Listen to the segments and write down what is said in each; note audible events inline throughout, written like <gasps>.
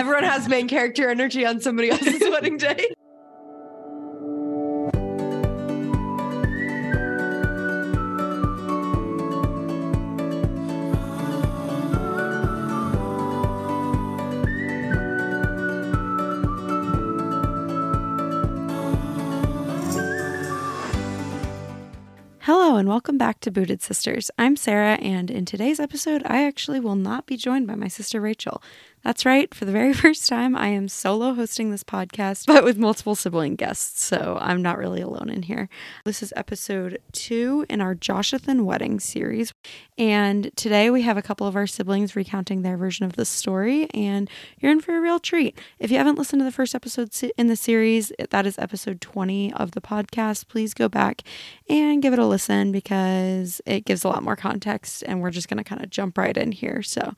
Everyone has main character energy on somebody else's <laughs> wedding day. Hello, and welcome back to Booted Sisters. I'm Sarah, and in today's episode, I actually will not be joined by my sister Rachel. That's right, for the very <laughs> first time, I am solo hosting this podcast, but with multiple sibling guests, so I'm not really alone in here. This is episode two in our Joshathan wedding series, and today we have a couple of our siblings recounting their version of the story, and you're in for a real treat. If you haven't listened to the first episode in the series, that is episode 20 of the podcast, please go back and give it a listen because it gives a lot more context, and we're just going to kind of jump right in here. So,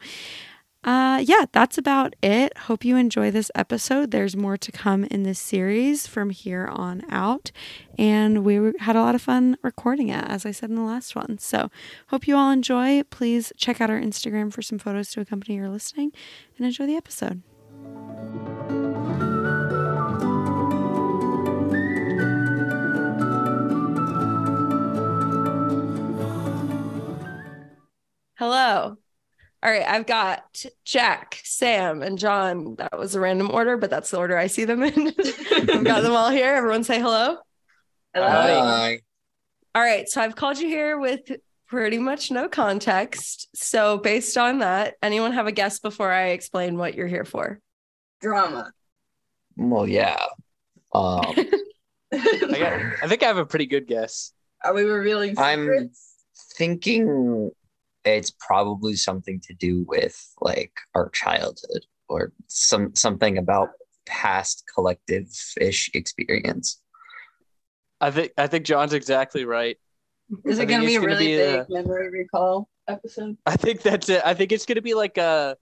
uh, yeah, that's about it. Hope you enjoy this episode. There's more to come in this series from here on out. And we had a lot of fun recording it, as I said in the last one. So, hope you all enjoy. Please check out our Instagram for some photos to accompany your listening and enjoy the episode. Hello. All right, I've got Jack, Sam, and John. That was a random order, but that's the order I see them in. <laughs> I've got them all here. Everyone say hello. Hello. Hi. All right, so I've called you here with pretty much no context. So, based on that, anyone have a guess before I explain what you're here for? Drama. Well, yeah. Um, <laughs> I, got, I think I have a pretty good guess. Are we revealing secrets? I'm thinking it's probably something to do with like our childhood or some something about past collective ish experience. I think I think John's exactly right. Is it going to be a really be big a, memory recall episode? I think that's it. I think it's going to be like uh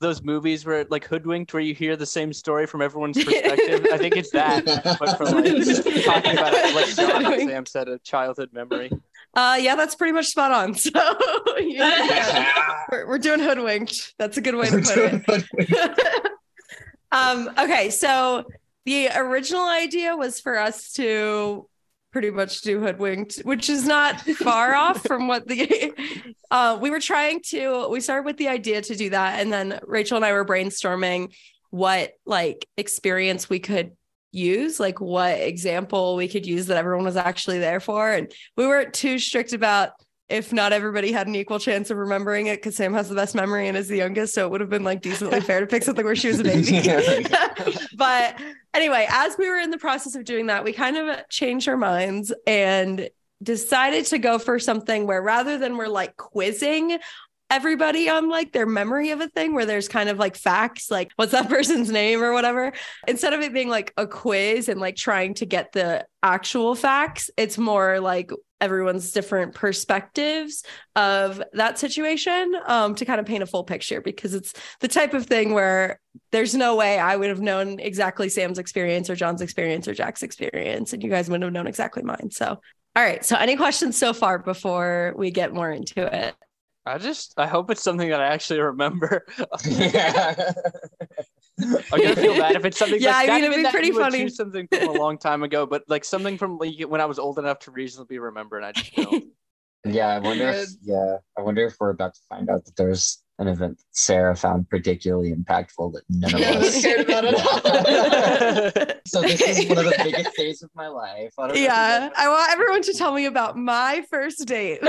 those movies where like hoodwinked where you hear the same story from everyone's <laughs> perspective. I think it's that, but from like <laughs> talking about it like John Sam said, a childhood memory. Uh, yeah, that's pretty much spot on. <laughs> So yeah, <laughs> we're, we're doing hoodwinked. That's a good way to put it. <laughs> um, okay, so the original idea was for us to pretty much do hoodwinked, which is not far off from what the uh, we were trying to. We started with the idea to do that, and then Rachel and I were brainstorming what like experience we could use, like what example we could use that everyone was actually there for. And we weren't too strict about if not everybody had an equal chance of remembering it because Sam has the best memory and is the youngest. So it would have been like decently <laughs> fair to pick something where she was a <laughs> baby. <laughs> but anyway, as we were in the process of doing that, we kind of changed our minds and decided to go for something where rather than we're like quizzing everybody on like their memory of a thing where there's kind of like facts, like what's that <laughs> person's name or whatever. Instead of it being like a quiz and like trying to get the actual facts, it's more like everyone's different perspectives of that situation um, to kind of paint a full picture because it's the type of thing where there's no way I would have known exactly Sam's experience or John's experience or Jack's experience, and you guys wouldn't have known exactly mine. So, all right. So, any questions so far before we get more into it? I just I hope it's something that I actually remember. <laughs> yeah. I'm gonna feel bad if it's something. <laughs> yeah, like, I mean, it'd be pretty funny. Something from a long time ago, but like something from like, when I was old enough to reasonably remember, and I just don't. <laughs> yeah, I wonder. If, yeah, I wonder if we're about to find out that there's an event that Sarah found particularly impactful that none of us <laughs> cared about at all. <laughs> so this is one of the <laughs> biggest days of my life. I yeah, I want everyone to tell me about my first date.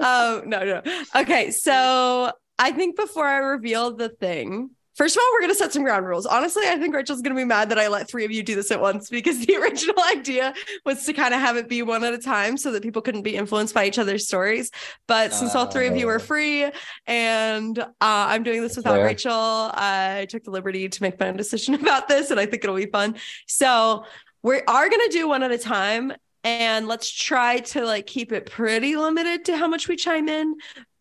um, no, no. Okay, so I think before I reveal the thing, First of all, we're going to set some ground rules. Honestly, I think Rachel's going to be mad that I let three of you do this at once because <laughs> the original idea was to kind of have it be one at a time so that people couldn't be influenced by each other's stories. But since all three of you are free and uh, I'm doing this without Fair. Rachel, I took the liberty to make my own decision <laughs> about this and I think it'll be fun. So we are going to do one at a time and let's try to like keep it pretty limited to how much we chime in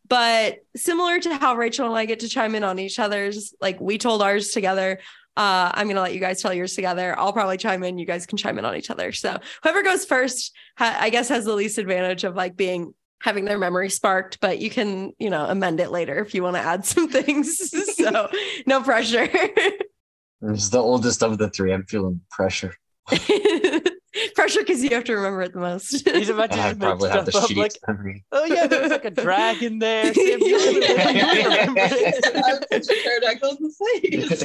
but similar to how Rachel and I get to chime in on each other's, like we told ours together. Uh, I'm gonna let you guys tell yours together. I'll probably chime in. You guys can chime in on each other. So whoever goes first, ha- I guess, has the least advantage of like being having their memory sparked, but you can, you know, amend it later if you want to add <laughs> some things. so no pressure. <laughs> It's the oldest of the three. I'm feeling pressure. <laughs> <laughs> pressure because you have to remember it the most. <laughs> He's about to I probably have the stuff up shittiest like, oh yeah, there's like a dragon there. <laughs> Sam, you. Pterodactyls in space.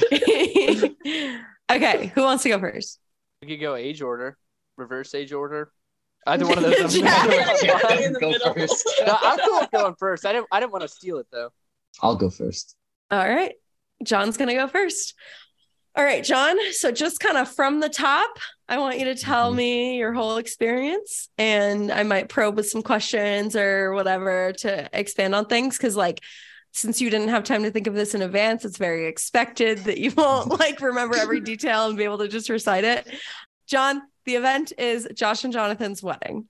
okay, who wants to go first? We could go age order, reverse age order. Either one of those. I'm Yeah. Yeah. in the Go middle. first. no, I'm cool with going first. I didn't. I didn't want to steal it though. I'll go first. All right. John's going to go first. All right, John. So, just kind of from the top, I want you to tell Mhm. me your whole experience, and I might probe with some questions or whatever to expand on things. Cause, like, since you didn't have time to think of this in advance, it's very expected that you won't like remember every <laughs> detail and be able to just recite it. John, the event is Josh and Jonathan's wedding.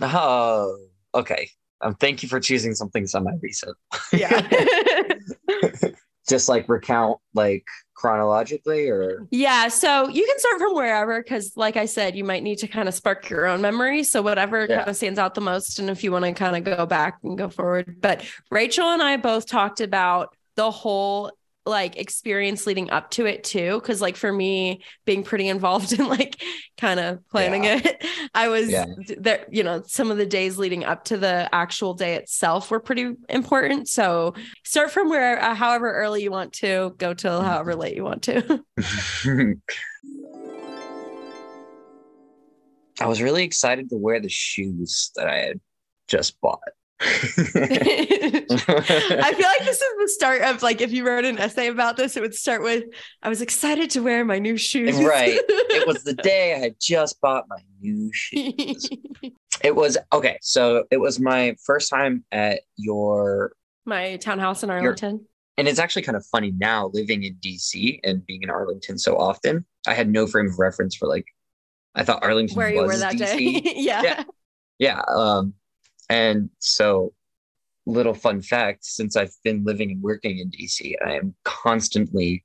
Oh, okay. Um, thank you for choosing something semi-recent. Yeah. <laughs> <laughs> Just like recount like chronologically, or Yeah, so you can start from wherever because, like I said, you might need to kind of spark your own memory. So, whatever Yeah. kind of stands out the most, and if you want to kind of go back and go forward. But Rachel and I both talked about the whole like experience leading up to it too. Cause, like, for me, being pretty involved <laughs> in like kind of planning it, I was Yeah. there, you know, some of the days leading up to the actual day itself were pretty important. So, start from where, uh, however early you want to, go till however late you want to. <laughs> I was really excited to wear the shoes that I had just bought. I feel like this is the start of like if you wrote an essay about this, it would start with I was excited to wear my new shoes. Right. it was the <laughs> day I had just bought my new shoes. <laughs> It was okay. So it was my first time at your, my townhouse in Arlington. and it's actually kind of funny now living in DC and being in Arlington so often. I had no frame of reference for like, I thought Arlington Where you was were that DC. day. <laughs> yeah. Yeah. yeah um and so little fun fact since i've been living and working in dc i am constantly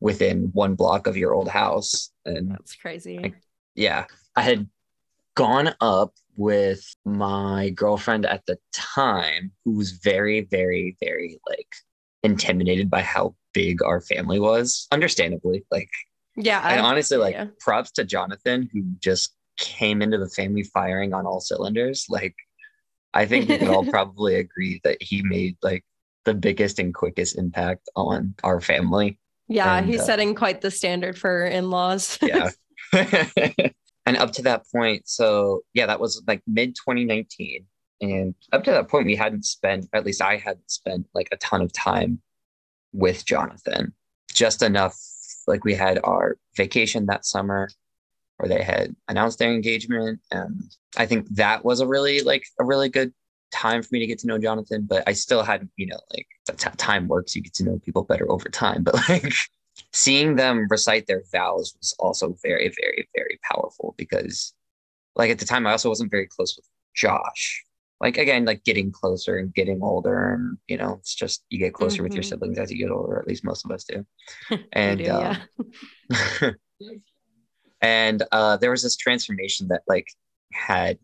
within one block of your old house and That's crazy. I- yeah i had gone up with my girlfriend at the time who was very very very like intimidated by how big our family was understandably like yeah. and honestly like yeah. props to jonathan who just came into the family firing on all cylinders like i think we can all <laughs> probably agree that he made like the biggest and quickest impact on our family. Yeah, and, he's uh, setting quite the standard for in-laws. <laughs> yeah. <laughs> And up to that point so yeah that was like mid 2019 and up to that point we hadn't spent at least i hadn't spent like a ton of time with jonathan. Just enough like we had our vacation that summer where they had announced their engagement. And i think that was a really like a really good time for me to get to know jonathan but i still hadn't you know like that's how time works. You get to know people better over time. <laughs> But like seeing them recite their vows was also very very very powerful because like at the time i also wasn't very close with josh. Like again like getting closer and getting older and you know it's just you get closer with your Mhm. siblings as you get older at least most of us do. <laughs> And do, yeah. <laughs> and uh, there was this transformation that like had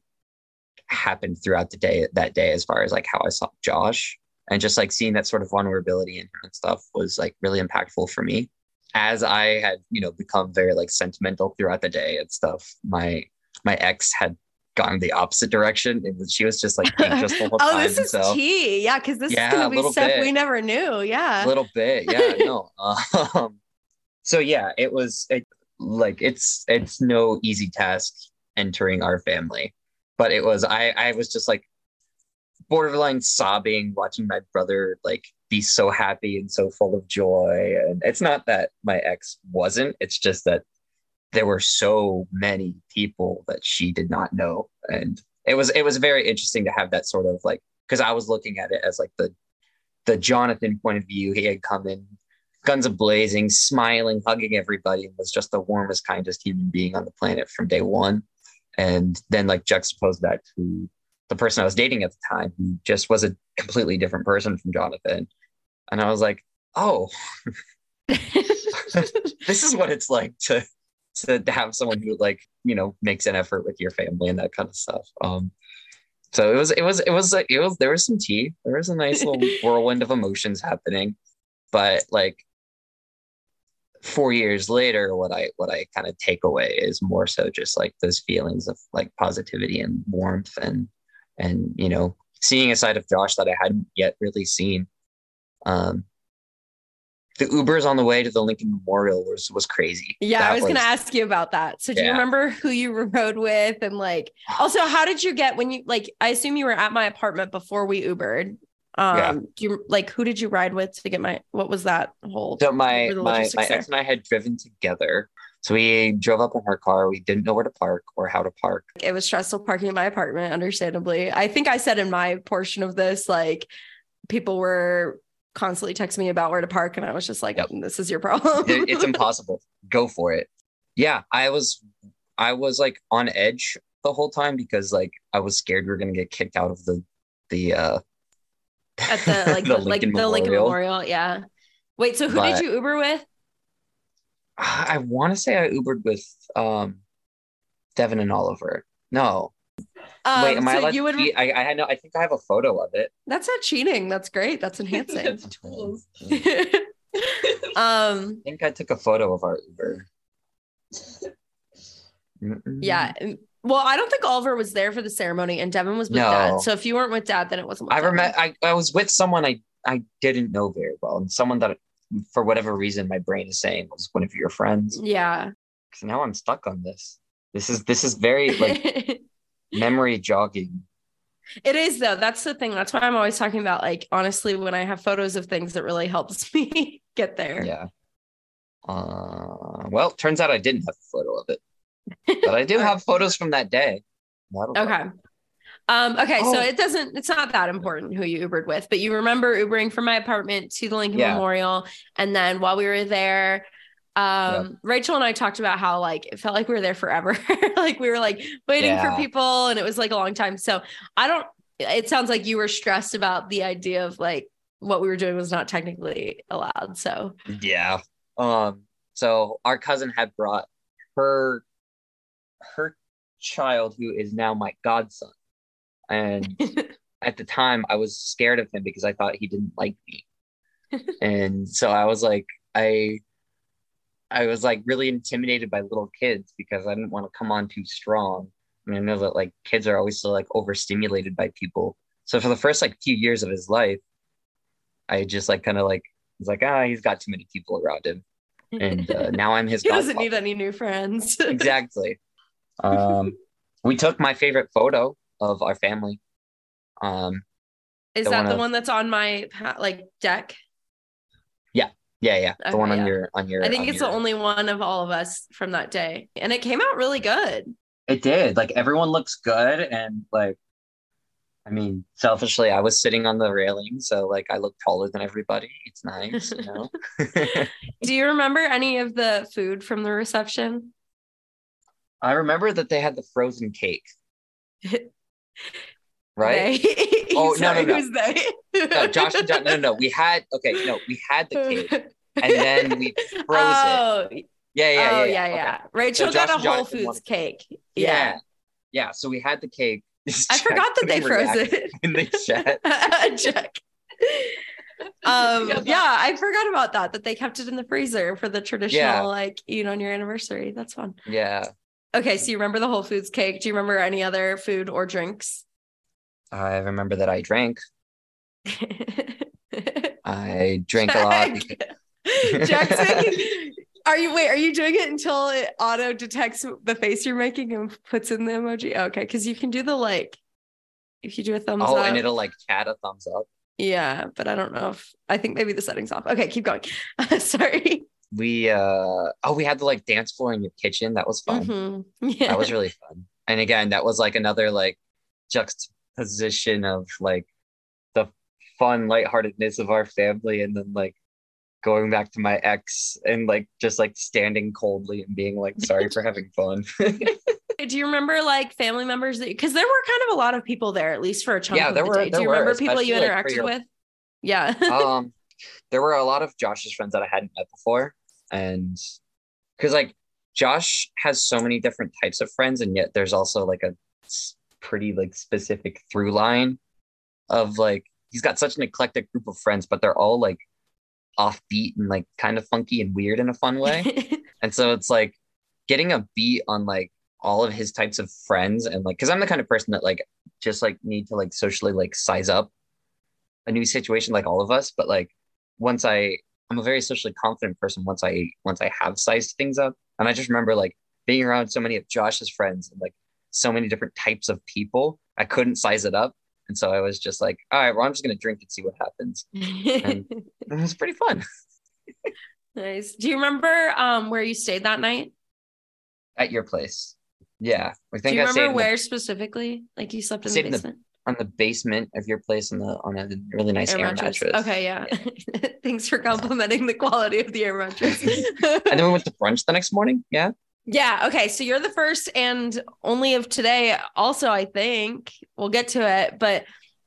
happened throughout the day that day as far as like how i saw josh and just like seeing that sort of vulnerability in him and stuff was like really impactful for me as i had you know become very like sentimental throughout the day and stuff my my ex had gone the opposite direction it was she was just like <laughs> anxious the whole oh, time this is so tea. Yeah, because this Yeah, is gonna be stuff bit. we never knew. Yeah. a little bit yeah <laughs> no <laughs> um so yeah it was it, like it's it's no easy task entering our family. But it was i i was just like borderline sobbing watching my brother like be so happy and so full of joy. And it's not that my ex wasn't it's just that there were so many people that she did not know. And it was it was very interesting to have that sort of like because i was looking at it as like the the jonathan point of view. He had come in guns a blazing smiling hugging everybody and was just the warmest kindest human being on the planet from day one and then like juxtapose that to the person i was dating at the time who just was a completely different person from jonathan and i was like oh <laughs> this is what it's like to to have someone who like you know makes an effort with your family and that kind of stuff um So it was it was it was like it was there was some tea. There was a nice little <laughs> whirlwind of emotions happening. But like four years later, what I what I kind of take away is more so just like those feelings of like positivity and warmth and and you know seeing a side of Josh that I hadn't yet really seen. Um, the Ubers on the way to the Lincoln Memorial was was crazy. Yeah, that I was, was, gonna ask you about that. So do yeah. you remember who you <laughs> rode with and like also how did you get when you like I assume you were at my apartment before we Ubered. Um yeah. do you like who did you ride with to get my what was that whole so my my, my ex and I had driven together. So we drove up in her car. We didn't know where to park or how to park. It was stressful parking in my apartment, understandably. I think I said in my portion of this, like people were constantly texting me about where to park. And I was just like, yep. this is your problem. it's <laughs> impossible. Go for it. Yeah. I was, I was like on edge the whole time because like I was scared we were to get kicked out of the, the, uh, at the <laughs> like the, the like Memorial. the Lincoln Memorial. Yeah. Wait, so who but, did you Uber with? I want to say I Ubered with um Devin and Oliver. No, um, Wait, am so I allowed you would... Cheat? I, I know. I think I have a photo of it. That's not cheating. That's great. That's <laughs> enhancing. That's <laughs> tools. um, I think I took a photo of our Uber. Yeah. Well, I don't think Oliver was there for the ceremony, and Devin was with no. Dad. So if you weren't with Dad, then it wasn't. I remember. I, I was with someone I I didn't know very well, and someone that, for whatever reason, my brain is saying was one of your friends. Yeah. Because now I'm stuck on this. This is this is very like <laughs> memory jogging. It is though. That's the thing. That's why I'm always talking about like honestly when I have photos of things that really helps <laughs> me get there. Yeah. Uh well, turns out I didn't have a photo of it. But I do <laughs> have photos from that day. That'll okay. Um, okay, oh. so it doesn't, it's not that important who you Ubered with, but you remember Ubering from my apartment to the Lincoln yeah. Memorial. And then while we were there, um yep. rachel and i talked about how like it felt like we were there forever <laughs> like we were like waiting yeah. for people and it was like a long time so i don't it sounds like you were stressed about the idea of like what we were doing was not technically allowed so yeah um so our cousin had brought her her child who is now my godson and <laughs> at the time i was scared of him because i thought he didn't like me <laughs> and so i was like i I was like really intimidated by little kids because I didn't want to come on too strong. And I know that like kids are always so like overstimulated by people. So for the first like few years of his life, I just like kind of like was like, ah, he's got too many people around him. And uh, <laughs> now I'm his. he doesn't need any new friends. exactly. Um, <laughs> we took my favorite photo of our family. Um, is that the of, one that's on my like deck? Yeah, yeah. Yeah. The okay, one on yeah. your on your I think it's your... the only one of all of us from that day. And it came out really good. It did. Like everyone looks good and like I mean, selfishly, I was sitting on the railing, so like I look taller than everybody. It's nice, you know. <laughs> Do you remember any of the food from the reception? I remember that they had the frozen cake. <laughs> right? oh <laughs> Sorry, no, no, no. No, Josh and John. No, no, no. We had okay. No, we had the cake, and then we <laughs> froze oh. it. Yeah, yeah, oh, yeah, yeah. yeah. Okay. Rachel so got a Whole Foods cake. Yeah. yeah, yeah. So we had the cake. I forgot that they froze it in the chat. Check. um yeah i forgot about that that they kept it in the freezer for the traditional yeah. like eat on your anniversary that's fun yeah okay so you remember the whole foods cake do you remember any other food or drinks I remember that I drank. <laughs> I drank Jack. a lot. Jackson, are you wait? Are you doing it until it auto detects the face you're making and puts in the emoji? Okay, because you can do the like. If you do a thumbs oh, up. Oh, and it'll like chat a thumbs up. Yeah, but I don't know if I think maybe the settings off. Okay, keep going. <laughs> Sorry. We uh oh, we had the like dance floor in your kitchen. That was fun. Mm-hmm. <laughs> Yeah. That was really fun. And again, that was like another like juxtaposition of like the fun lightheartedness of our family and then like going back to my ex and like just like standing coldly and being like sorry for having fun <laughs> do you remember like family members because there were kind of a lot of people there at least for a chunk yeah there were do you remember people you interacted like with yeah <laughs> um there were a lot of josh's friends that i hadn't met before and because like josh has so many different types of friends and yet there's also like a pretty like specific through line of like he's got such an eclectic group of friends, but they're all like offbeat and like kind of funky and weird in a fun way. <laughs> and so it's like getting a beat on like all of his types of friends and like because I'm the kind of person that like just like need to like socially like size up a new situation like all of us. But like once I I'm a very socially confident person once I once I have sized things up. And I just remember like being around so many of Josh's friends and like so many different types of people. I couldn't size it up. And so I was just like, all right, well, I'm just gonna drink and see what happens. and <laughs> it was pretty fun. nice. Do you remember um where you stayed that night? At your place. Yeah. I think Do you I remember where the, specifically? Like you slept in the basement? In the, on the basement of your place on the on a really nice air, air mattress. mattress. Okay, yeah. <laughs> Thanks for complimenting the quality of the air mattress. <laughs> and then we went to brunch the next morning. Yeah. Yeah. Okay. So you're the first and only of today. Also, I think we'll get to it, but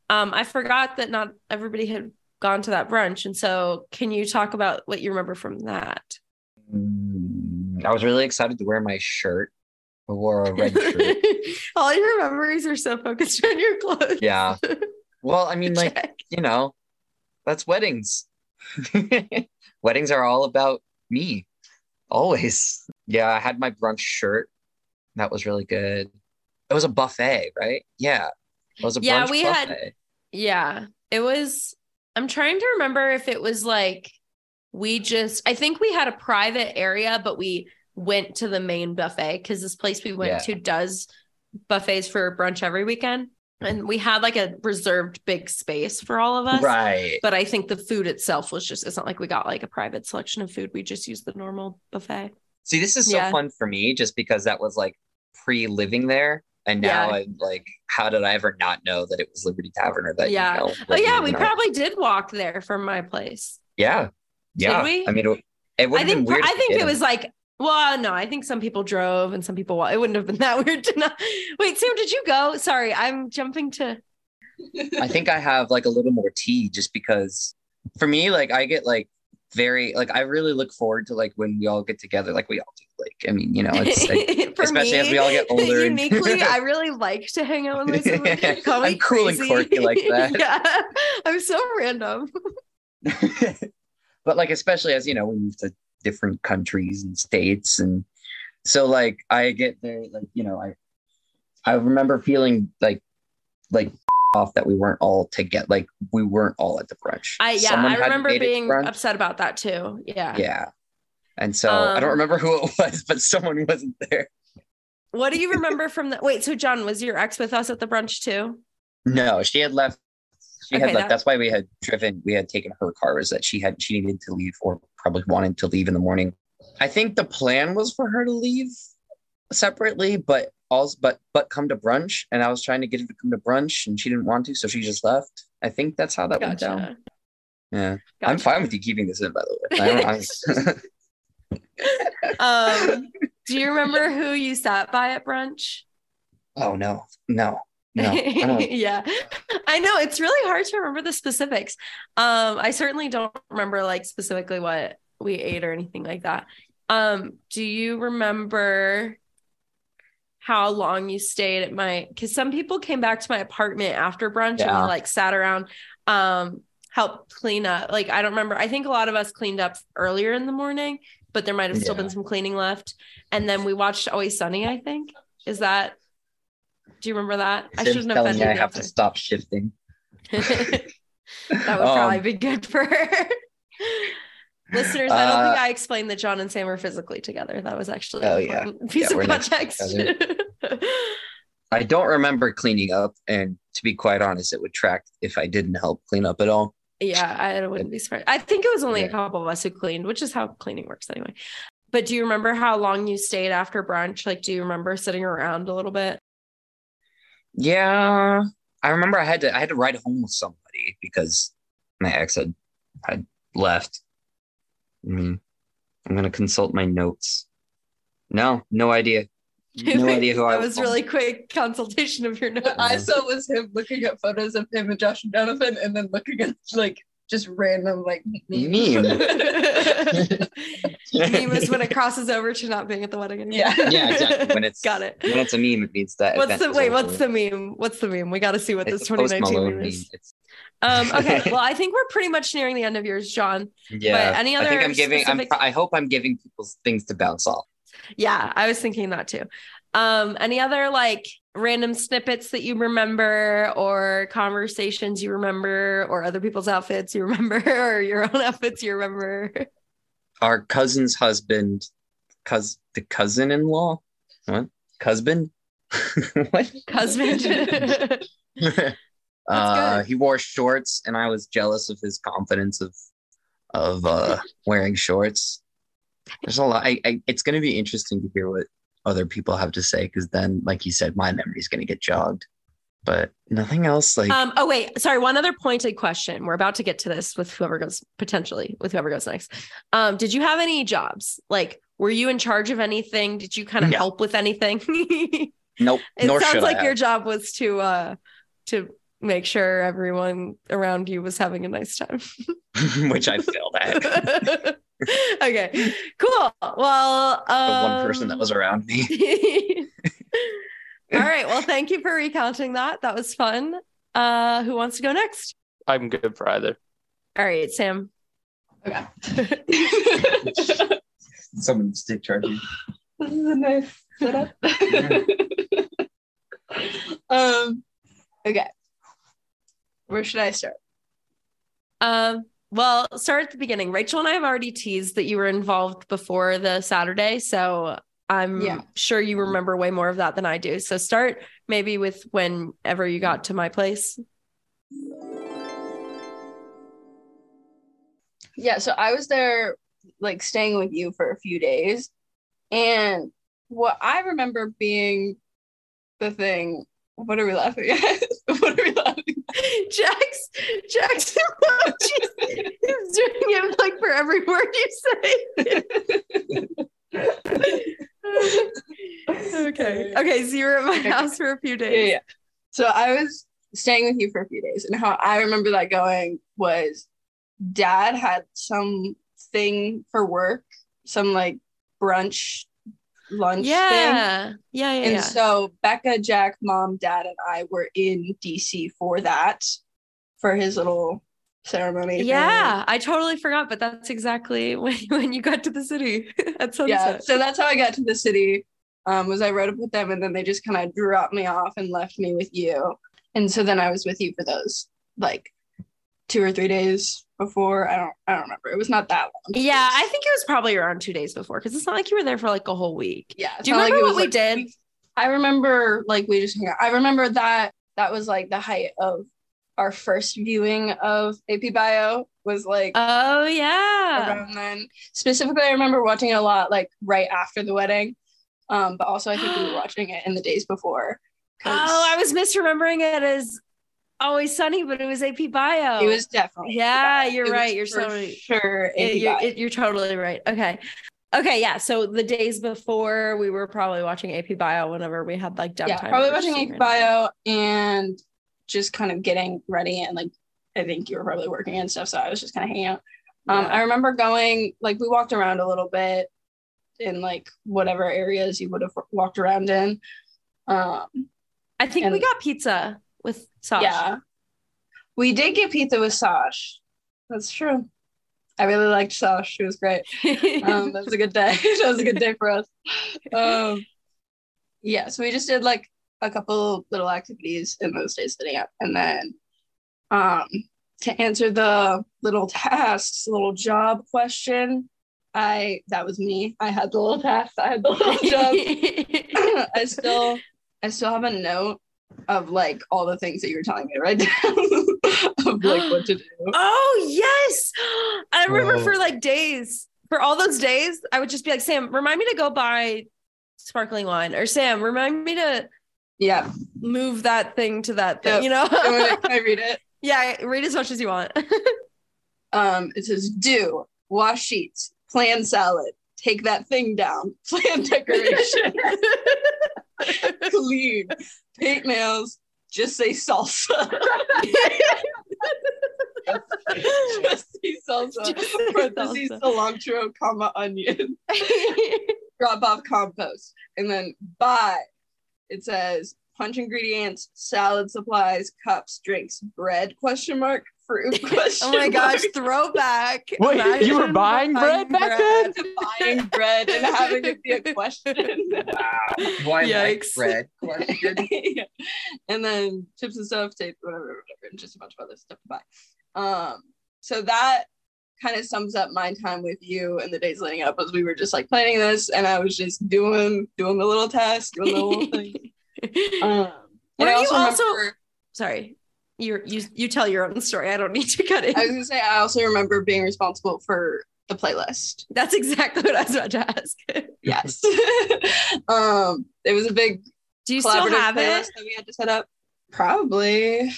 um, I forgot that not everybody had gone to that brunch, and so can you talk about what you remember from that? Mm, I was really excited to wear my shirt. I wore a red <laughs> shirt. All your memories are so focused on your clothes. Yeah. Well, I mean, like you know, that's weddings. <laughs> weddings are all about me, always yeah, I had my brunch shirt. That was really good. It was a buffet, right? Yeah. It was a yeah, we buffet. had yeah. It was I'm trying to remember if it was like we just I think we had a private area, but we went to the main buffet because this place we went yeah. to does buffets for brunch every weekend. And we had like a reserved big space for all of us. Right. But I think the food itself was just, it's not like we got like a private selection of food. We just used the normal buffet. See, this is so yeah. fun for me just because that was like pre living there. And now yeah. I'm like, how did I ever not know that it was Liberty Tavern or that? Yeah. You know, oh, yeah. We probably did walk there from my place. Yeah. Yeah. Did we? I mean, it, it would I think, I think it was like, well, no, I think some people drove and some people, it wouldn't have been <laughs> that weird to not. Wait, Sam, did you go? Sorry, I'm jumping to. I think I have like a little more tea just because for me, like I get like very like I really look forward to like when we all get together, like we all do. Like I mean, you know, it's like, <laughs> especially me, as we all get older. Uniquely, <laughs> I really like to hang out with my siblings. Call I'm cool crazy. and quirky like that. yeah, I'm so random. but like, especially as you know, we move to different countries and states, and so like I get there, like you know, I I remember feeling like like <laughs> off that we weren't all together. Like we weren't all at the brunch. I yeah, Someone I remember being upset about that too. Yeah. Yeah. And so um, I don't um, remember who it <laughs> was, but someone wasn't there. What do you remember from the wait? So John, was your ex with us at the brunch too? No, she had left. She okay, had left. That... That's why we had driven. We had taken her car. Was that she had she needed to leave or probably wanted to leave in the morning. I think the plan was for her to leave separately, but also but but come to brunch and I was trying to get her to come to brunch and she didn't want to, so she just left. I think that's how that gotcha. went down. Yeah. Gotcha. I'm fine with you keeping this in by the way. <laughs> um do you remember who you sat by at brunch? Oh no, no. No, I <laughs> yeah, I know it's really hard to remember the specifics. Um, I certainly don't remember like specifically what we ate or anything like that. Um, do you remember how long you stayed at my because some people came back to my apartment after brunch yeah. and we like sat around um helped clean up like i don't remember i think a lot of us cleaned up earlier in the morning but there might have still yeah. been some cleaning left and then we watched always sunny i think is that do you remember that i shouldn't have i have to stop shifting <laughs> that would probably um, be good for her <laughs> Listeners, I don't uh, think I explained that John and Sam are physically together. That was actually oh, yeah. piece yeah, of context. <laughs> I don't remember cleaning up, and to be quite honest, it would track if I didn't help clean up at all. Yeah, I wouldn't be surprised. I think it was only yeah. a couple of us who cleaned, which is how cleaning works anyway. But do you remember how long you stayed after brunch? Like, do you remember sitting around a little bit? Yeah, I remember I had to I had to ride home with somebody because my ex had had left Mm, I'm gonna consult my notes. No, no idea. No <laughs> idea who I was. was really quick consultation of your notes. What I saw was him looking at photos of him and Josh and Jonathan, and then looking at like just random like meme. meme is when it crosses over to not being at the wedding anymore. Yeah, <laughs> yeah, exactly. When it's got it. When it's a meme, it means that. What's the wait? What's the meme? What's the meme? We got to see what it's this 2019 meme is. Um, okay, <laughs> well, I think we're pretty much nearing the end of yours, John. Yeah. But any other? I think I'm giving. Specific... I'm, I hope I'm giving people things to bounce off. Yeah, I was thinking that too. Um, any other like random snippets that you remember, or conversations you remember, or other people's outfits you remember, <laughs> or your own outfits you remember? Our cousin's husband, cuz the cousin-in-law, what? Cousin? <laughs> what? Cousin. <laughs> uh, he wore shorts, and I was jealous of his confidence of of uh, wearing shorts. There's a lot. I, I, it's going to be interesting to hear what other people have to say because then, like you said, my memory is going to get jogged. But nothing else. Like, um, oh wait, sorry. One other pointed question. We're about to get to this with whoever goes potentially with whoever goes next. Um, did you have any jobs? Like, were you in charge of anything? Did you kind of help with anything? <laughs> nope. It sounds like your job was to uh to make sure everyone around you was having a nice time. <laughs> Which I failed at. <laughs> <laughs> okay, cool. Well, um, the one person that was around me. <laughs> all right. Well, thank you for recounting that. That was fun. Uh, who wants to go next? I'm good for either. All right, Sam. Okay. <laughs> Someone stick charging. This is a nice setup. um. Okay. Where should I start? Um. Well, start at the beginning. Rachel and I have already teased that you were involved before the Saturday. So I'm yeah. sure you remember way more of that than I do. So start maybe with whenever you got to my place. Yeah, so I was there like staying with you for a few days. And what I remember being the thing, what are we laughing at? <laughs> what are we laughing Jax, Jackson he's doing it like for every word you say. okay. Okay. So you were at my okay. house for a few days. Yeah, yeah. So I was staying with you for a few days. And how I remember that going was dad had some thing for work, some like brunch lunch yeah. thing. Yeah. Yeah. And yeah. so Becca, Jack, mom, dad, and I were in DC for that, for his little ceremony. Yeah, I totally forgot, but that's exactly <laughs> when, when you got to the city <laughs> at sunset. Yeah, so that's how I got to the city. Um, was I rode up with them and then they just kind of dropped me off and left me with you. And so then I was with you for those like two or three days before. I don't I don't remember. It was not that long. Yeah, I think it was probably around two days before because it's not like you were there for like a whole week. Yeah. Do you remember like what we like, did? I remember like we just hung out. I remember that that was like the height of our first viewing of AP Bio was like oh yeah around then. Specifically, I remember watching it a lot like right after the wedding. Um, but also I think we were <gasps> watching it in the days before. Oh, I was misremembering it as Always Sunny, but it was AP Bio. It was definitely. Yeah, you're right. You're so sure. It, you're, it, you're totally right. Okay. Okay, yeah. So the days before, we were probably watching AP Bio whenever we had like downtime. Yeah, probably watching AP Bio and just kind of getting ready and like I think you were probably working and stuff, so I was just kind of hanging out. Um, yeah. I remember going like we walked around a little bit in like whatever areas you would have walked around in. Um, I think and, we got pizza with Sash. Yeah. We did get pizza with Sash. That's true. I really liked Sash. She was great. <laughs> Um, that was a good day. <laughs> that was a good day for us. Um, yeah, so we just did like a couple little activities in those days sitting up. And then um, to answer the little tasks, little job question, I that was me. I had the little tasks. I had the little job. <laughs> I still I still have a note of like all the things that you were telling me to write <laughs> down of like what to do. Oh yes. I remember for like days, for all those days, I would just be like, Sam, remind me to go buy sparkling wine. Or Sam, remind me to yeah move that thing to that thing, yep. you know? Can I <laughs> read it? Yeah, read as much as you want. <laughs> um, it says do wash sheets, plan salad, take that thing down, plan decoration. <laughs> clean, paint nails, just say salsa. <laughs> Justy salsa, parentheses cilantro, comma onion. Drop off compost, and then buy. It says punch ingredients, salad supplies, cups, drinks, bread? Question mark. Fruit? Question <laughs> oh my mark. gosh, throwback. <laughs> Wait, you were Imagine buying bread back then? <laughs> Buying bread and having it be a question. Wow. Why like Yikes. bread? Question. Yeah. And then chips and stuff, tape, whatever, whatever, and just a bunch of other stuff to buy. Um, so that kind of sums up my time with you and the days leading up as we were just like planning this and I was just doing doing the little test, doing the little thing. Um, Were and I you also- remember- Sorry. You you you tell your own story. I don't need to cut it. I was gonna say I also remember being responsible for the playlist. That's exactly what I was about to ask. <laughs> Yes. <laughs> um, it was a big Do you still have it? that we had to set up. Probably.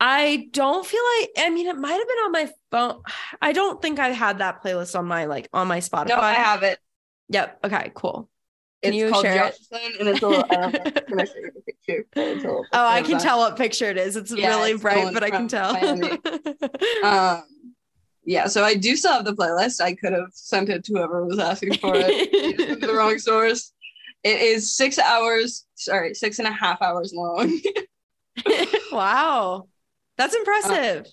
I don't feel like I mean it might have been on my phone. I don't think I had that playlist on my like on my Spotify. No, I have it. Yep. Okay, cool. Can It's you called share it? Jefferson, and it's a little. <laughs> I don't I'm show you the picture. It's a little Oh, I can of tell what picture it is. It's Yeah, really it's bright, but I can tell. <laughs> Um, yeah, so I do still have the playlist. I could have sent it to whoever was asking for it. You just went to the wrong source. It is six hours. Sorry, six and a half hours long. <laughs> wow. That's impressive.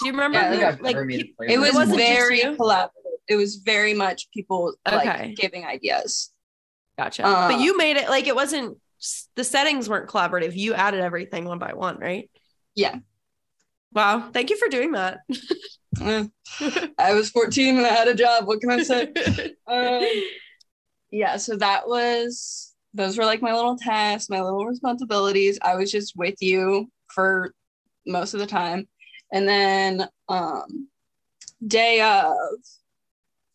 Do you remember Yeah, who, think like never made a peop- playlist. It was wasn't very collaborative. It was very much people like giving ideas. Gotcha. Uh, but you made it like it wasn't the settings weren't collaborative. You added everything one by one, right? Yeah. Wow. Thank you for doing that. Eh, I was 14 and I had a job. What can I say? <laughs> um, yeah, so that was those were like my little tasks, my little responsibilities. I was just with you for most of the time. And then um day of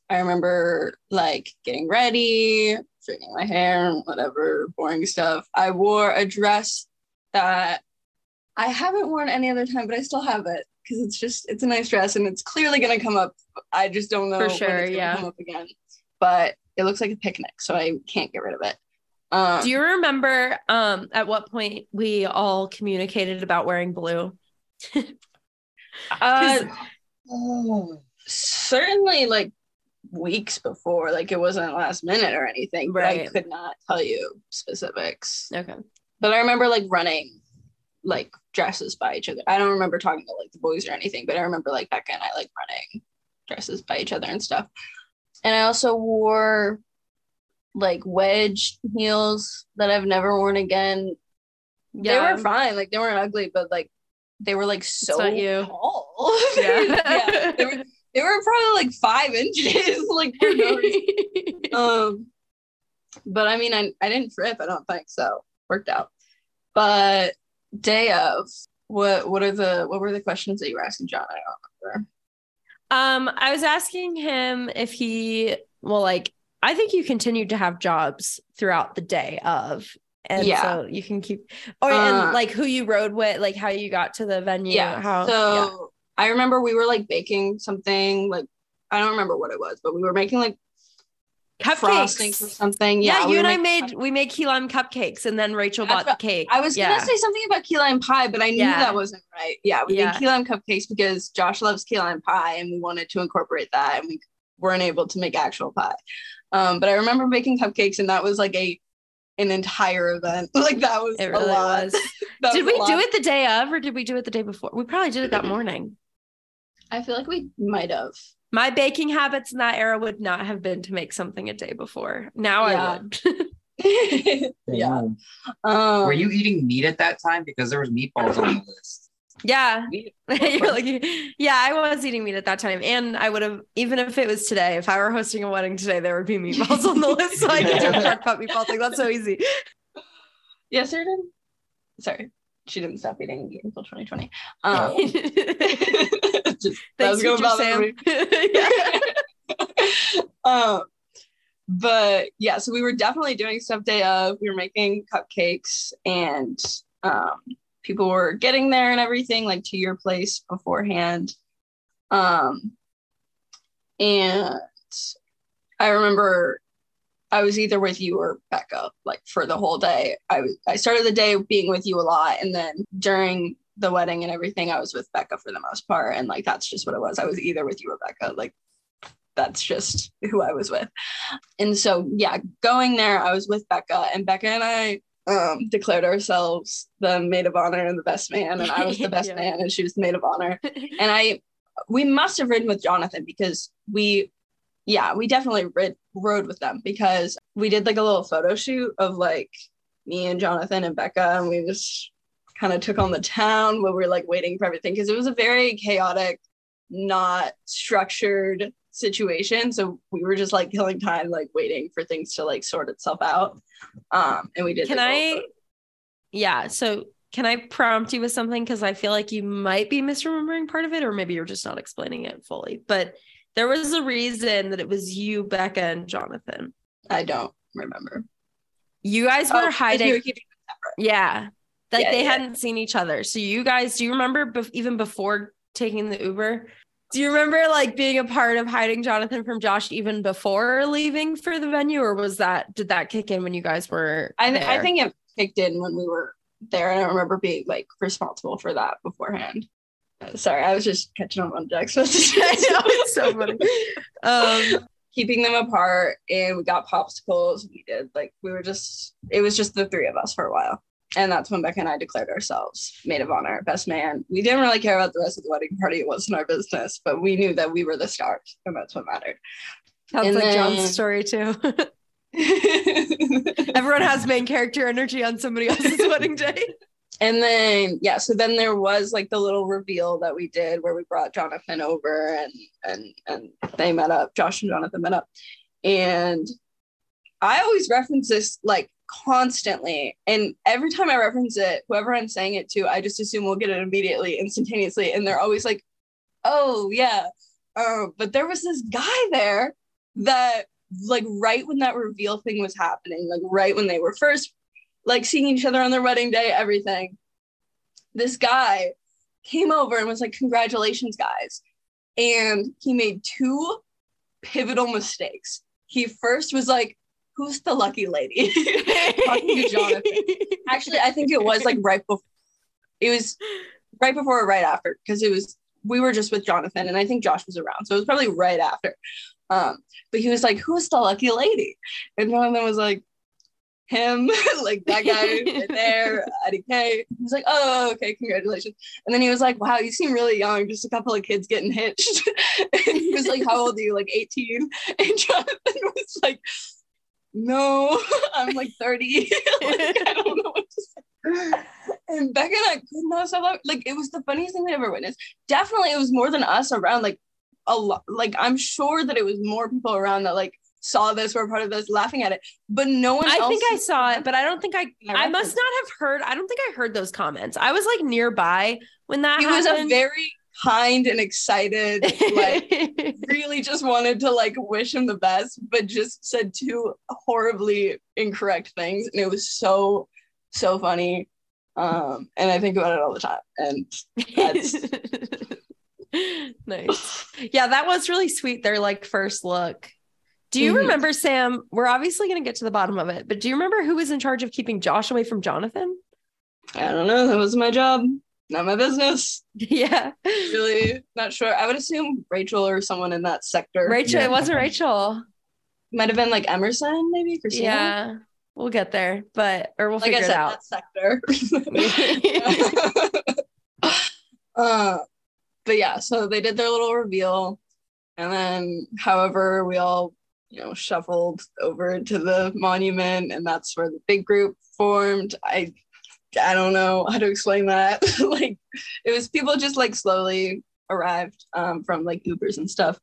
I remember like getting ready, straightening my hair, and whatever boring stuff. I wore a dress that I haven't worn any other time, but I still have it because it's just it's a nice dress and it's clearly gonna come up. I just don't know For when sure, it's gonna yeah. come up again. But it looks like a picnic, so I can't get rid of it. Um, Do you remember um at what point we all communicated about wearing blue? <laughs> uh, <laughs> oh, <sighs> certainly like weeks before, like it wasn't last minute or anything, but I could not tell you specifics. Okay. But I remember like running like dresses by each other. I don't remember talking to like the boys or anything, but I remember like Becca and I like running dresses by each other and stuff. And I also wore like wedge heels that I've never worn again. They were fine, like they weren't ugly, but like they were like so you. tall. <laughs> Yeah. they were they were probably like five inches, <laughs> like for no. <laughs> Um, but I mean, I, I didn't trip. I don't think so. Worked out. But day of, what what are the what were the questions that you were asking John? I don't remember. Um, I was asking him if he, well, like, I think you continued to have jobs throughout the day of, and Yeah. so you can keep, or Uh, and like who you rode with, like how you got to the venue, Yeah. how, so I remember we were like baking something. Like I don't remember what it was, but we were making like yeah. frosting or something. Yeah, we you were and I made we made key lime cupcakes, and then Rachel That's bought the cake. I was yeah. gonna say something about key lime pie, but I knew Yeah. that wasn't right. Yeah, we Yeah. did key lime cupcakes because Josh loves key lime pie, and we wanted to incorporate that, and we weren't able to make actual pie. Um, but I remember making cupcakes, and that was like a an entire event. <laughs> Like that was it a really lot. was. <laughs> Did we a do it the day of, or did we do it the day before? We probably did it that morning. I feel like we might have. My baking habits in that era would not have been to make something a day before. Now I would. <laughs> <laughs> yeah. Um, Were you eating meat at that time? Because there was meatballs on the list. Yeah. <laughs> You're like, yeah, I was eating meat at that time. And I would have, even if it was today, if I were hosting a wedding today, there would be meatballs on the list. So I could do crock pot meatballs. Like, that's so easy. Yes, sir. Sorry, she didn't stop eating meat until 2020. Um, <laughs> Thanks, just, that was gonna Sam. <laughs> um, but yeah, so we were definitely doing stuff day of. We were making cupcakes, and um, people were getting there and everything, like to your place beforehand. Um, and I remember I was either with you or Becca, like for the whole day. I was I started the day being with you a lot, and then during the wedding and everything, I was with Becca for the most part. And like that's just what it was. I was either with you or Becca. Like that's just who I was with. And so yeah, going there, I was with Becca and Becca and I um, declared ourselves the maid of honor and the best man, and I was the <laughs> best yeah. man and she was the maid of honor. <laughs> and I we must have ridden with Jonathan because we yeah, we definitely rid, rode with them because we did like a little photo shoot of like me and Jonathan and Becca, and we just kind of took on the town while we were like waiting for everything because it was a very chaotic, not structured situation. So we were just like killing time, like waiting for things to like sort itself out. Um, and we did. Can I? Yeah. So can I prompt you with something? Because I feel like you might be misremembering part of it, or maybe you're just not explaining it fully. But there was a reason that it was you, Becca, and Jonathan. I don't remember. You guys were oh, hiding. Yeah. Like yeah, they yeah. hadn't seen each other. So you guys, do you remember be- even before taking the Uber? Do you remember like being a part of hiding Jonathan from Josh even before leaving for the venue, or was that did that kick in when you guys were? I th- I think it kicked in when we were there, and I remember being like responsible for that beforehand. Sorry, I was just catching up on Jack's <laughs> messages. it's so funny. Um, keeping them apart, and we got popsicles. We did like we were just it was just the three of us for a while. And that's when Becca and I declared ourselves maid of honor, best man. We didn't really care about the rest of the wedding party. It wasn't our business, but we knew that we were the stars, and that's what mattered. Sounds and like then... John's story too. <laughs> Everyone has main character energy on somebody else's <laughs> wedding day. And then yeah, so then there was like the little reveal that we did where we brought Jonathan over and and and they met up. Josh and Jonathan met up. And I always reference this like constantly. And every time I reference it, whoever I'm saying it to, I just assume we'll get it immediately, instantaneously. And they're always like, oh, yeah. Uh, but there was this guy there that, like, right when that reveal thing was happening, like, right when they were first, like, seeing each other on their wedding day, everything, this guy came over and was like, congratulations, guys. And he made two pivotal mistakes. He first was like, who's the lucky lady? <laughs> Talking to Jonathan. Actually, I think it was like right before it was right before or right after because it was we were just with Jonathan and I think Josh was around. So it was probably right after. Um, but he was like, Who's the lucky lady? And Jonathan was like, him, <laughs> like that guy right there, <laughs> Eddie K. He was like, oh, okay, congratulations. And then he was like, wow, you seem really young, just a couple of kids getting hitched. <laughs> and he was like, how old are you? Like 18? And Jonathan was like, no, I'm like 30. like, I don't know what to say. And Becca and I could not stop Like it was the funniest thing we ever witnessed. Definitely, it was more than us around. Like a lot. Like I'm sure that it was more people around that like saw this, were part of this, laughing at it. But no one. I think I saw it, but I don't think I. I must not have heard. I don't think I heard those comments. I was like nearby when that. He happened. was a very kind and excited, like <laughs> really just wanted to like wish him the best, but just said two horribly incorrect things. And it was so, so funny. Um, and I think about it all the time. And that's <laughs> nice. Yeah, that was really sweet. Their like first look. Do you mm-hmm. remember, Sam? We're obviously going to get to the bottom of it, but do you remember who was in charge of keeping Josh away from Jonathan? I don't know. That was my job not my business. <laughs> Yeah. Really not sure. I would assume Rachel or someone in that sector. Rachel, yeah. it wasn't Rachel. Might have been like Emerson, maybe Christina. Yeah. We'll get there, but or we'll like figure I said, it out. That sector. <laughs> <laughs> uh, but yeah, so they did their little reveal, and then, however, we all you know shuffled over to the monument, and that's where the big group formed. I I don't know how to explain that. <laughs> like it was people just like slowly arrived um, from like Ubers and stuff.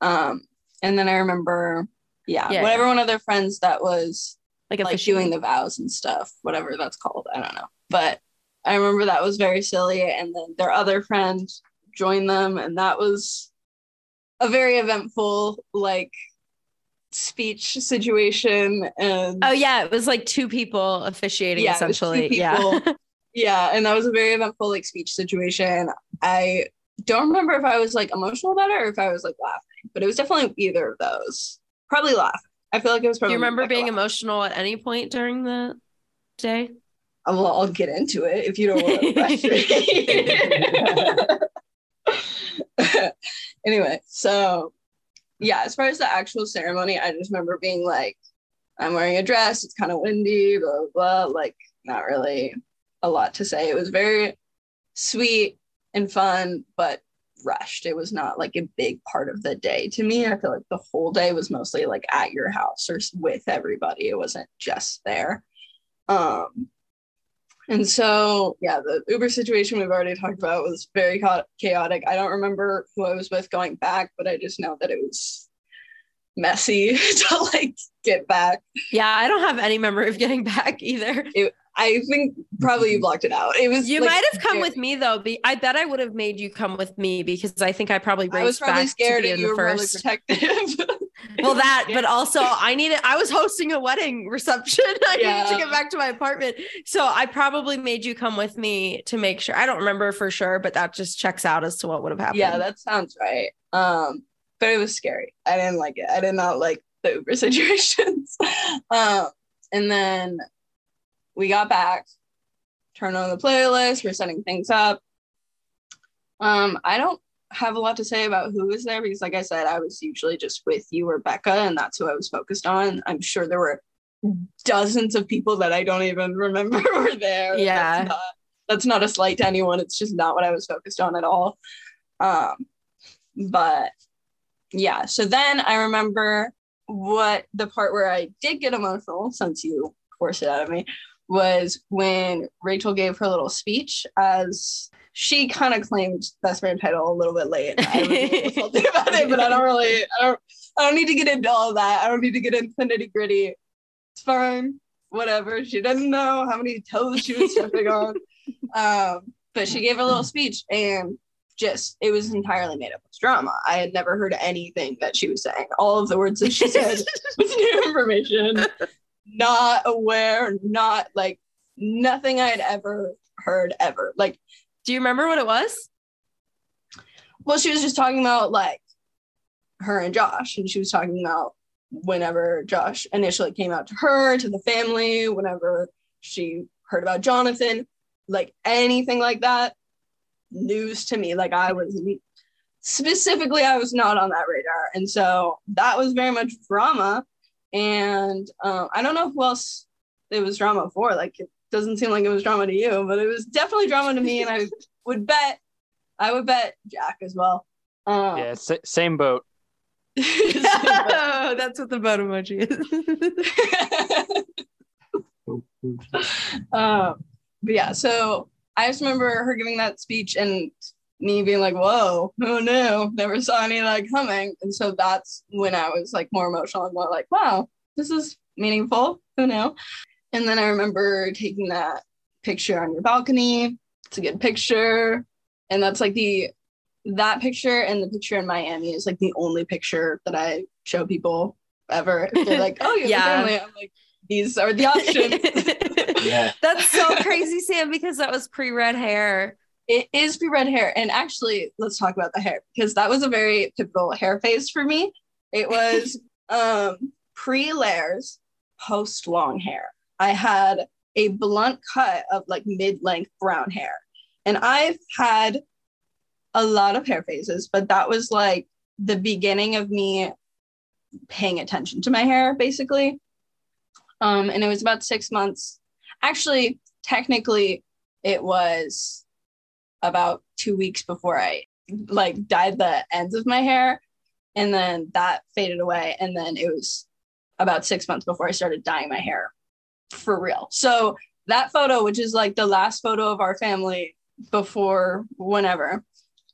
Um, and then I remember, yeah, yeah whatever yeah. one of their friends that was like, like doing the vows and stuff, whatever that's called. I don't know. But I remember that was very silly. And then their other friend joined them, and that was a very eventful, like speech situation and oh yeah it was like two people officiating yeah, essentially. Yeah. <laughs> yeah and that was a very eventful like speech situation. I don't remember if i was like emotional about it or if i was like laughing but it was definitely either of those. Probably laughing i feel like it was probably do you remember being laughing. emotional at any point during the day? Uh, I'll, I'll get into it if you don't want to <laughs> <laughs> anyway, so yeah, as far as the actual ceremony, I just remember being like, I'm wearing a dress, it's kind of windy, blah, blah, blah. Like, not really a lot to say. It was very sweet and fun, but rushed. It was not like a big part of the day to me. I feel like the whole day was mostly like at your house or with everybody. It wasn't just there. Um, and so, yeah, the Uber situation we've already talked about was very chaotic. I don't remember who I was with going back, but I just know that it was messy <laughs> to like get back. Yeah, I don't have any memory of getting back either. It, I think probably you blocked it out. It was you like, might have come with me though. Be, I bet I would have made you come with me because I think I probably I was probably scared and you were first. probably protective. <laughs> <laughs> well, that, but also I needed. I was hosting a wedding reception. <laughs> I yeah. needed to get back to my apartment, so I probably made you come with me to make sure. I don't remember for sure, but that just checks out as to what would have happened. Yeah, that sounds right. Um, but it was scary. I didn't like it. I did not like the Uber situations. um, and then we got back, turned on the playlist, we're setting things up. Um, I don't have a lot to say about who was there because, like I said, I was usually just with you or Becca, and that's who I was focused on. I'm sure there were dozens of people that I don't even remember <laughs> were there. Yeah. That's not, that's not a slight to anyone. It's just not what I was focused on at all. Um, but yeah, so then I remember what the part where I did get emotional, since you forced it out of me, was when Rachel gave her little speech as she kind of claimed best man title a little bit late. I was <laughs> about it, but I don't really, I don't, I don't need to get into all that. I don't need to get into nitty gritty. It's fine, whatever. She didn't know how many toes she was stepping <laughs> on, um, but she gave a little speech and just it was entirely made up of drama. I had never heard anything that she was saying. All of the words that she said <laughs> was new information not aware, not like nothing I had ever heard ever. Like, do you remember what it was? Well, she was just talking about like her and Josh, and she was talking about whenever Josh initially came out to her, to the family, whenever she heard about Jonathan, like anything like that, news to me. Like I was specifically, I was not on that radar. And so that was very much drama and um, I don't know who else it was drama for. Like it doesn't seem like it was drama to you, but it was definitely drama to me. And I would bet, I would bet Jack as well. Um, yeah, same boat. oh, <laughs> <laughs> that's what the boat emoji is. <laughs> um, but yeah, so I just remember her giving that speech and me being like, whoa, oh no, never saw any of that coming. And so that's when I was like more emotional and more like, wow, this is meaningful. Who knew? And then I remember taking that picture on your balcony. It's a good picture. And that's like the that picture and the picture in Miami is like the only picture that I show people ever. If they're like, <laughs> oh, you yeah. family. I'm like, these are the options. <laughs> yeah. That's so crazy, Sam, because that was pre-red hair. It is pre red hair. And actually, let's talk about the hair because that was a very typical hair phase for me. It <laughs> was um, pre layers, post long hair. I had a blunt cut of like mid length brown hair. And I've had a lot of hair phases, but that was like the beginning of me paying attention to my hair, basically. Um, and it was about six months. Actually, technically, it was about two weeks before I like dyed the ends of my hair. And then that faded away. And then it was about six months before I started dyeing my hair for real. So that photo, which is like the last photo of our family before whenever.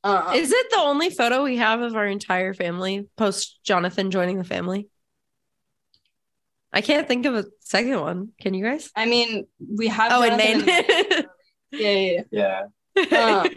Um, is it the only photo we have of our entire family post Jonathan joining the family? I can't think of a second one. Can you guys? I mean, we have. Oh, in Maine. <laughs> yeah, yeah, yeah. Um,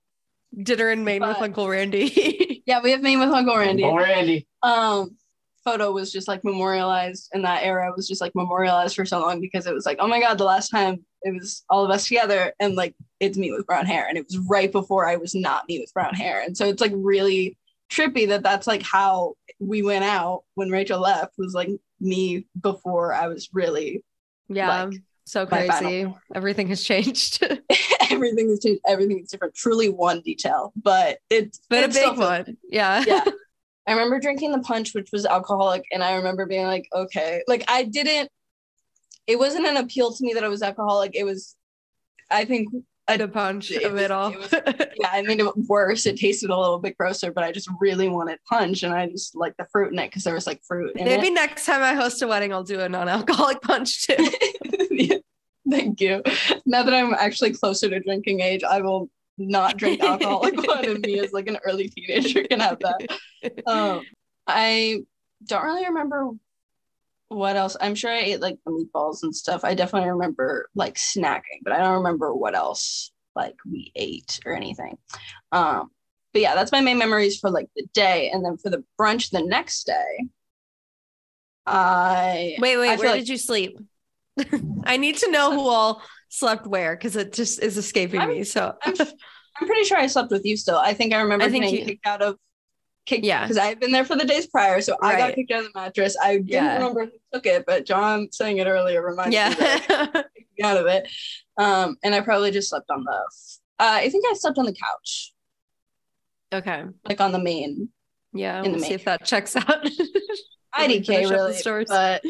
<laughs> Dinner in Maine but, with Uncle Randy. <laughs> yeah, we have Maine with Uncle Randy. Uncle Randy. Um, photo was just like memorialized in that era was just like memorialized for so long because it was like, oh my god, the last time it was all of us together and like it's me with brown hair, and it was right before I was not me with brown hair, and so it's like really trippy that that's like how we went out when Rachel left was like me before I was really yeah like So crazy. Everything has changed. <laughs> <laughs> everything has changed. Everything is different. Truly one detail, but it's but it's a big one. Yeah. Yeah. I remember drinking the punch, which was alcoholic, and I remember being like, okay, like I didn't. It wasn't an appeal to me that I was alcoholic. It was, I think, a the punch It of was- it all. it was- yeah, I made it worse. It tasted a little bit grosser, but I just really wanted punch, and I just like the fruit in it because there was like fruit Maybe it. next time I host a wedding, I'll do a non-alcoholic punch too. <laughs> Yeah, <laughs> Thank you. Now that I'm actually closer to drinking age, I will not drink alcoholic <laughs> one, and me as like an early teenager can have that. Um, I don't really remember what else. I'm sure I ate like the meatballs and stuff. I definitely remember like snacking, but I don't remember what else like we ate or anything. Um, but yeah, that's my main memories for like the day, and then for the brunch the next day. I Wait, wait, feel where like- did you sleep? <laughs> I need to know who all slept where because it just is escaping I'm- me. So I'm, I'm pretty sure I slept with you still. I think I remember I think getting you- kicked out of kicked Yeah. because I had been there for the days prior. So I got kicked out of the mattress. I didn't Yeah. remember who took it, but John saying it earlier reminded me that yeah. I kicked out of it. Um, and I probably just slept on the uh, I think I slept on the couch, okay. like on the main Yeah. In the We'll see main. if that checks out. <laughs> IDK finish up the really, but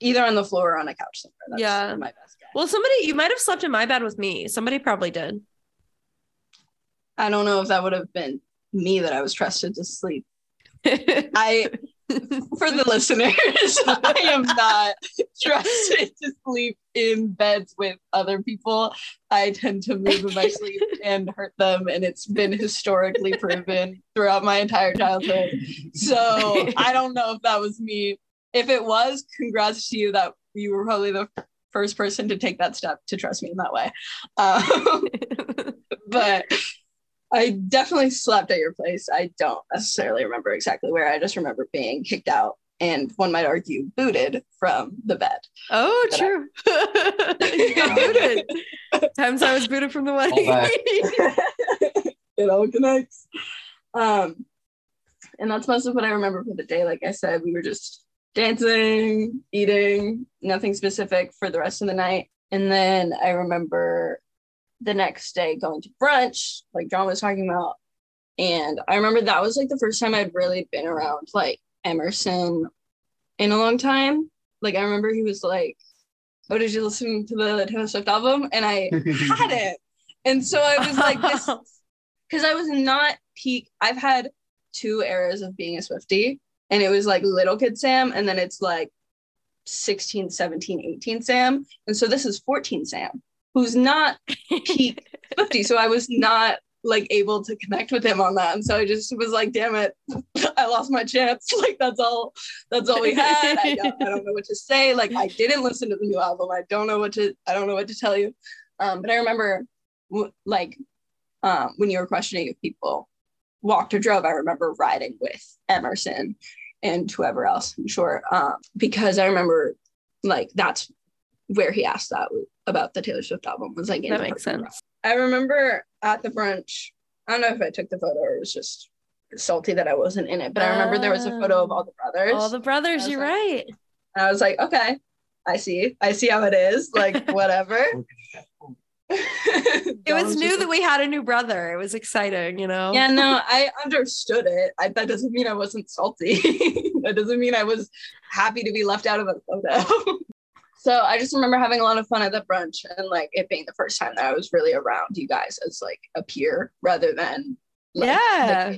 either on the floor or on a couch somewhere. That's Yeah. my best guess. well, somebody you might have slept in my bed with me. Somebody probably did. I don't know if that would have been me that I was trusted to sleep. <laughs> I for the listeners, <laughs> I am not trusted to sleep in beds with other people. I tend to move in my sleep and hurt them, and it's been historically proven throughout my entire childhood. So <laughs> I don't know if that was me. If it was, congrats to you that you were probably the first person to take that step to trust me in that way. Um, <laughs> but I definitely slept at your place. I don't necessarily remember exactly where. I just remember being kicked out and one might argue booted from the bed. oh, But I- true. <laughs> you got booted. Times I was booted from the wedding. back. <laughs> it all connects. Um, and that's most of what I remember for the day. Like I said, we were just dancing, eating, nothing specific for the rest of the night. And then I remember the next day going to brunch, like John was talking about. And I remember that was like the first time I'd really been around like Emerson in a long time. Like I remember he was like, Oh, did you listen to the Taylor Swift album? And I had it. <laughs> And so I was like, this <laughs> because I was not peak. I've had two eras of being a Swifty, and it was like little kid Sam, and then it's like 16, 17, 18 Sam. And so this is 14 Sam, who's not peak <laughs> Swifty. So I was not like able to connect with him on that. And so I just was like, damn it, <laughs> I lost my chance. <laughs> Like that's all that's all we had. I don't, I don't know what to say. Like I didn't listen to the new album. I don't know what to I don't know what to tell you. Um, but I remember like um, when you were questioning people walked or drove, I remember riding with Emerson and whoever else, I'm sure, um, because I remember like that's where he asked that about the Taylor Swift album was like That makes sense. lot. I remember at the brunch. I don't know if I took the photo or it was just salty that I wasn't in it, but I remember there was a photo of all the brothers. All the brothers, you're like- right. and I was like, okay, I see, I see how it is. Like <laughs> whatever. <laughs> It was new that we had a new brother. It was exciting, you know? Yeah, no, <laughs> I understood it. I, that doesn't mean I wasn't salty. <laughs> that doesn't mean I was happy to be left out of a photo. so I just remember having a lot of fun at the brunch and like it being the first time that I was really around you guys as like a peer rather than like, Yeah.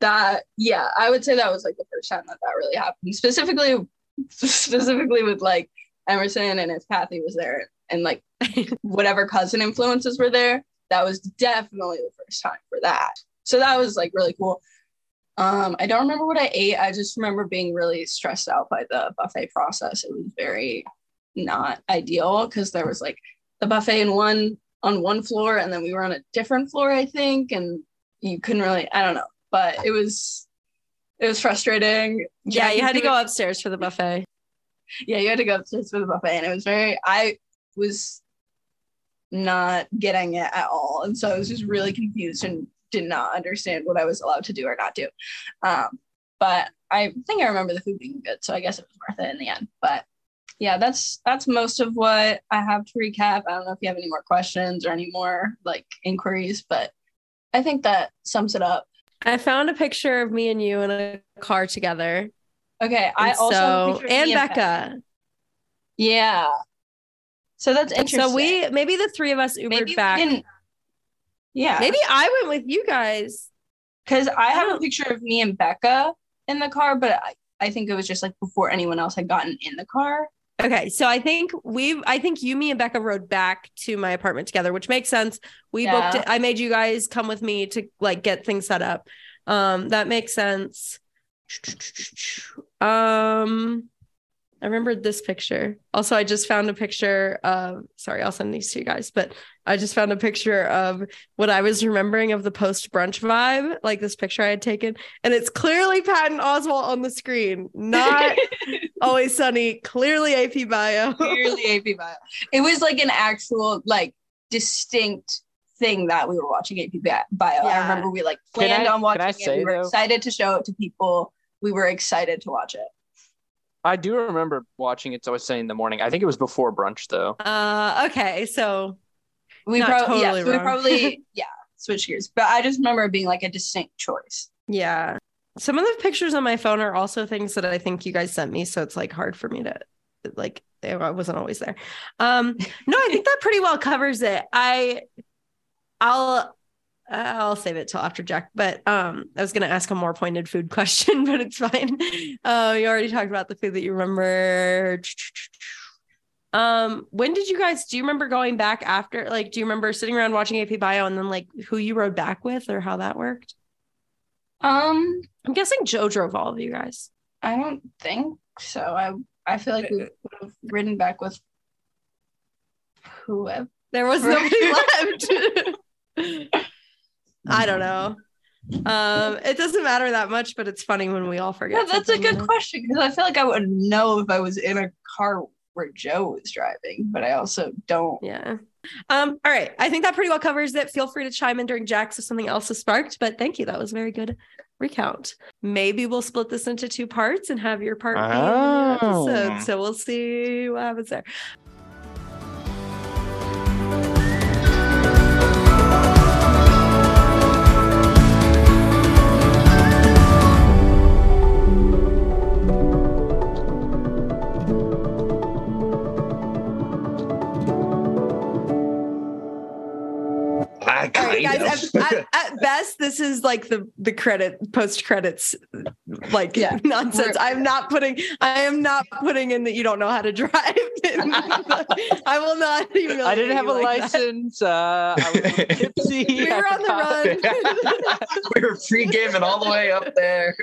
That yeah, I would say that was like the first time that that really happened. Specifically, specifically with like Emerson and if Kathy was there and like whatever cousin influences were there, that was definitely the first time for that. So that was like really cool. Um, I don't remember what I ate. I just remember being really stressed out by the buffet process. It was very not ideal because there was like the buffet in one on one floor and then we were on a different floor, I think, and you couldn't really, I don't know, but it was it was frustrating. Yeah, you had to go upstairs for the buffet. Yeah, you had to go upstairs for the buffet, and it was very. I was not getting it at all, and so I was just really confused and did not understand what I was allowed to do or not do. Um, but I think I remember the food being good, so I guess it was worth it in the end. But yeah, that's that's most of what I have to recap. I don't know if you have any more questions or any more like inquiries, but I think that sums it up. I found a picture of me and you in a car together. Okay, I also so and Becca. Yeah. So that's interesting. So we maybe the three of us Ubered maybe back. Yeah, Maybe I went with you guys. because I have a picture of me and Becca in the car, but I, I think it was just like before anyone else had gotten in the car. Okay, so I think we, I think you, me, and Becca rode back to my apartment together, which makes sense. We booked it. I made you guys come with me to like get things set up. Um, that makes sense. Um, I remembered this picture. Also, I just found a picture of. Sorry, I'll send these to you guys, but I just found a picture of what I was remembering of the post brunch vibe, like this picture I had taken, and it's clearly Patton Oswalt on the screen, not <laughs> Always Sunny, clearly AP Bio. Clearly AP Bio. It was like an actual like distinct thing that we were watching AP Bi- Bio. I remember we like planned I- on watching it. say, we were though? excited to show it to people. We were excited to watch it. I do remember watching It's Always Sunny in the morning. I think it was before brunch though. Uh, okay, so We Not probably yeah, so we probably <laughs> yeah, switch gears. But I just remember it being like a distinct choice. yeah, some of the pictures on my phone are also things that I think you guys sent me, so it's like hard for me to like. I wasn't always there. Um, no, I think that pretty well covers it. I, I'll. I'll save it till after Jack, but um, I was gonna ask a more pointed food <laughs> question, but it's fine. Uh, you already talked about the food that you remember. Um, when did you guys do you remember going back after? Like, do you remember sitting around watching AP Bio and then like who you rode back with or how that worked? Um, I'm guessing Joe drove all of you guys. I don't think so. I I feel like we would have ridden back with whoever. There was nobody <laughs> left. <laughs> I don't know. Um, it doesn't matter that much, but it's funny when we all forget. Yeah, that's a good know? question because I feel like I would know if I was in a car where Joe was driving, but I also don't. Yeah. Um, all right. I think that pretty well covers it. Feel free to chime in during Jack's if something else is sparked, but thank you. That was a very good recount. Maybe we'll split this into two parts and have your part be Oh. episode. So we'll see what happens there. I kind guys. At, at, at best, this is like the the credit post credits, like Yeah. nonsense. We're- I'm not putting. I am not putting in that you don't know how to drive. <laughs> <laughs> I will not. I didn't have a license. Uh, I was <laughs> tipsy. We were on the run. we were free gaming all the way up there.